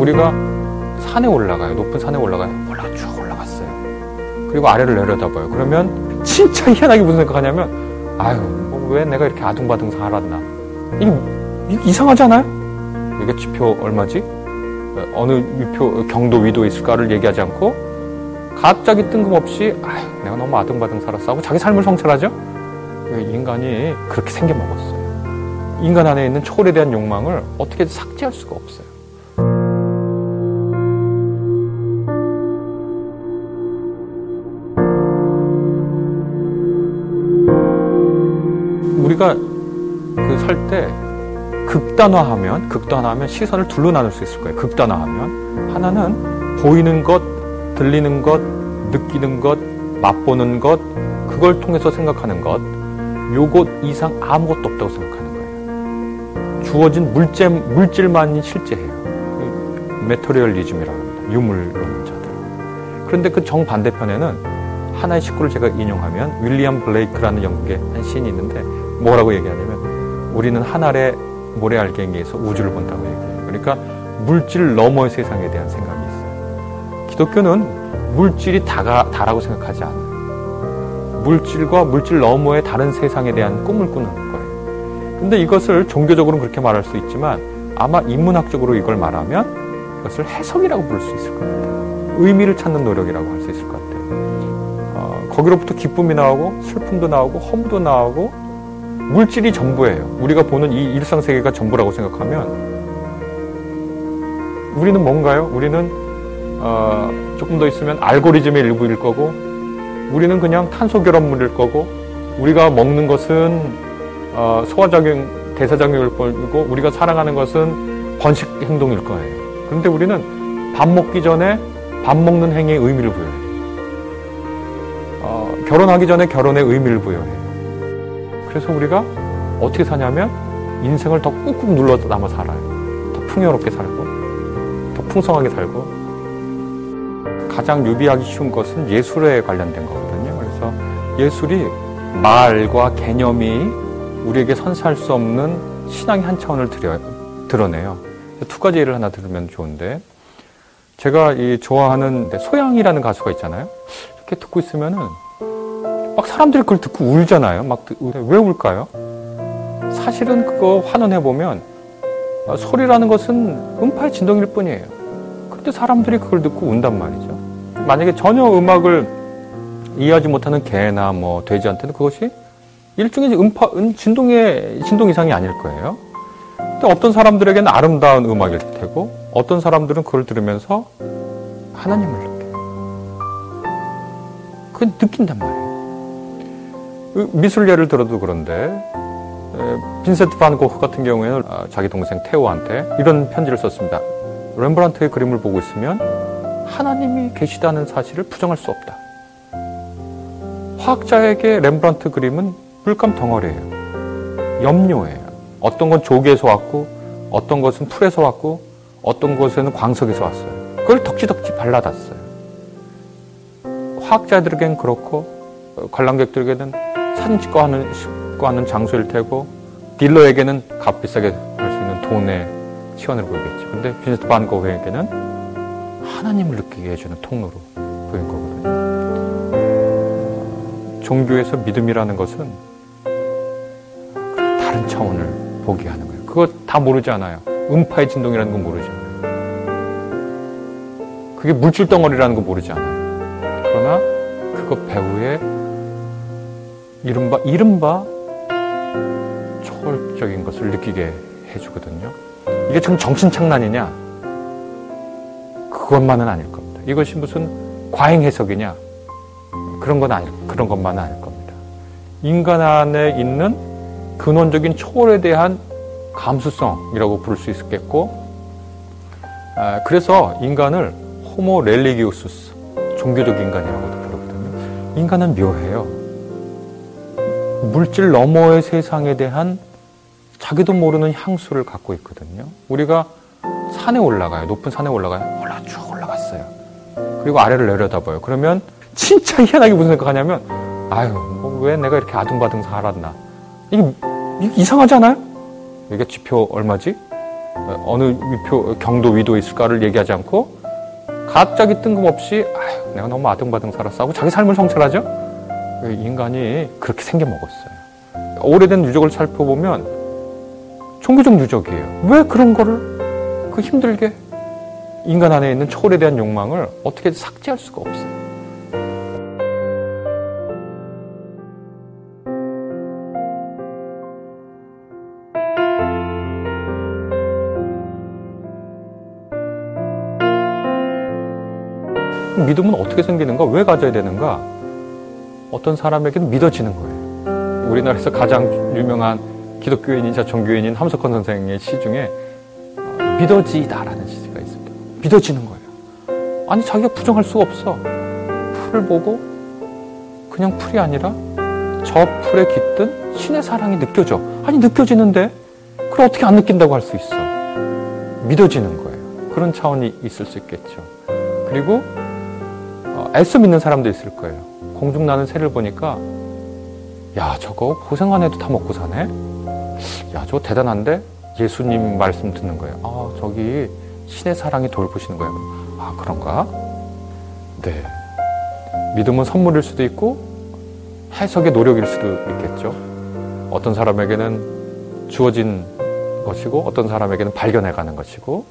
우리가 산에 올라가요. 높은 산에 올라가요. 올라가 쭉 올라갔어요. 그리고 아래를 내려다봐요. 그러면 진짜 희한하게 무슨 생각하냐면 아유 뭐왜 내가 이렇게 아둥바둥 살았나 이게, 이게 이상하지 않아요? 이게 지표 얼마지? 어느 위표 경도 위도 있을까를 얘기하지 않고 갑자기 뜬금없이 아유 내가 너무 아둥바둥 살았어 하고 자기 삶을 성찰하죠. 인간이 그렇게 생겨 먹었어요. 인간 안에 있는 초월에 대한 욕망을 어떻게 삭제할 수가 없어요. 우리가 그 살 때 극단화하면 극단화하면 시선을 둘로 나눌 수 있을 거예요. 극단화하면 하나는 보이는 것, 들리는 것, 느끼는 것, 맛보는 것, 그걸 통해서 생각하는 것, 요것 이상 아무것도 없다고 생각하는 거예요. 주어진 물질, 물질만이 실제예요. 메터리얼리즘이라고 합니다. 유물론자들. 그런데 그 정반대편에는 하나의 식구를 제가 인용하면 윌리엄 블레이크라는 영국의 한 시인이 있는데 뭐라고 얘기하냐면 우리는 하늘의 모래알갱이에서 우주를 본다고 얘기해요. 그러니까 물질 너머의 세상에 대한 생각이 있어요. 기독교는 물질이 다가, 다라고 생각하지 않아요. 물질과 물질 너머의 다른 세상에 대한 꿈을 꾸는 거예요. 근데 이것을 종교적으로는 그렇게 말할 수 있지만 아마 인문학적으로 이걸 말하면 이것을 해석이라고 부를 수 있을 것 같아요. 의미를 찾는 노력이라고 할 수 있을 것 같아요. 어, 거기로부터 기쁨이 나오고 슬픔도 나오고 허무도 나오고 물질이 전부예요. 우리가 보는 이 일상 세계가 전부라고 생각하면 우리는 뭔가요? 우리는 어, 조금 더 있으면 알고리즘의 일부일 거고 우리는 그냥 탄소 결합물일 거고 우리가 먹는 것은 어, 소화작용, 대사작용일 거고 우리가 사랑하는 것은 번식 행동일 거예요. 그런데 우리는 밥 먹기 전에 밥 먹는 행위에 의미를 부여해요. 어, 결혼하기 전에 결혼에 의미를 부여해요. 그래서 우리가 어떻게 사냐면 인생을 더 꾹꾹 눌러 남아 살아요. 더 풍요롭게 살고, 더 풍성하게 살고. 가장 유비하기 쉬운 것은 예술에 관련된 거거든요. 그래서 예술이 말과 개념이 우리에게 선사할 수 없는 신앙의 한 차원을 드려, 드러내요. 두 가지 예를 하나 들으면 좋은데, 제가 이 좋아하는 소양이라는 가수가 있잖아요. 이렇게 듣고 있으면은 막 사람들이 그걸 듣고 울잖아요. 막 왜 울까요? 사실은 그거 환원해 보면 소리라는 것은 음파의 진동일 뿐이에요. 그런데 사람들이 그걸 듣고 운단 말이죠. 만약에 전혀 음악을 이해하지 못하는 개나 뭐 돼지한테는 그것이 일종의 음파, 진동의 진동 이상이 아닐 거예요. 근데 어떤 사람들에게는 아름다운 음악일 테고 어떤 사람들은 그걸 들으면서 하나님을 느껴요. 그건 느낀단 말이에요. 미술 예를 들어도 그런데 빈센트 반 고흐 같은 경우에는 아, 자기 동생 테오한테 이런 편지를 썼습니다. 렘브란트의 그림을 보고 있으면 하나님이 계시다는 사실을 부정할 수 없다. 화학자에게 렘브란트 그림은 물감 덩어리예요. 염료예요. 어떤 건 조개에서 왔고 어떤 것은 풀에서 왔고 어떤 것에는 광석에서 왔어요. 그걸 덕지덕지 발라놨어요. 화학자들에겐 그렇고 관람객들에게는 사진 찍고 하는, 찍고 하는 장소일 테고 딜러에게는 값비싸게 할 수 있는 돈의 시원을 보이겠죠. 근데 빈센트 반 고흐에게는 하나님을 느끼게 해주는 통로로 보인 거거든요. 종교에서 믿음이라는 것은 다른 차원을 보게 하는 거예요. 그거 다 모르지 않아요. 음파의 진동이라는 건 모르지 않아요. 그게 물질 덩어리라는 거 모르지 않아요. 그러나 그거 배후에 이른바, 이른바 초월적인 것을 느끼게 해주거든요. 이게 좀 정신착란이냐? 그것만은 아닐 겁니다. 이것이 무슨 과잉 해석이냐? 그런 건 아닐, 그런 것만은 아닐 겁니다. 인간 안에 있는 근원적인 초월에 대한 감수성이라고 부를 수 있겠고, 아, 그래서 인간을 호모 렐리기우스스, 종교적 인간이라고도 부르거든요. 인간은 묘해요. 물질 너머의 세상에 대한 자기도 모르는 향수를 갖고 있거든요. 우리가 산에 올라가요. 높은 산에 올라가요. 올라 쭉 올라갔어요. 그리고 아래를 내려다봐요. 그러면 진짜 희한하게 무슨 생각하냐면 아유 뭐 왜 내가 이렇게 아둥바둥 살았나 이게, 이게 이상하지 않아요? 이게 지표 얼마지? 어느 위표, 경도 위도에 있을까를 얘기하지 않고 갑자기 뜬금없이 아휴, 내가 너무 아등바등 살았어 하고 자기 삶을 성찰하죠. 인간이 그렇게 생겨먹었어요. 오래된 유적을 살펴보면 종교적 유적이에요. 왜 그런 거를 그 힘들게 인간 안에 있는 초월에 대한 욕망을 어떻게 삭제할 수가 없어요. 믿음은 어떻게 생기는가? 왜 가져야 되는가? 어떤 사람에게는 믿어지는 거예요. 우리나라에서 가장 유명한 기독교인이자 종교인인 함석헌 선생의 시 중에 어, 믿어지다라는 시가 있습니다. 믿어지는 거예요. 아니 자기가 부정할 수가 없어. 풀을 보고 그냥 풀이 아니라 저 풀에 깃든 신의 사랑이 느껴져. 아니 느껴지는데 그걸 어떻게 안 느낀다고 할 수 있어? 믿어지는 거예요. 그런 차원이 있을 수 있겠죠. 그리고 어, 애써 믿는 사람도 있을 거예요. 공중 나는 새를 보니까 야 저거 고생 안 해도 다 먹고 사네. 야 저거 대단한데 예수님 말씀 듣는 거예요. 아 저기 신의 사랑이 돌보시는 거예요. 아 그런가? 네. 믿음은 선물일 수도 있고 해석의 노력일 수도 있겠죠. 어떤 사람에게는 주어진 것이고 어떤 사람에게는 발견해 가는 것이고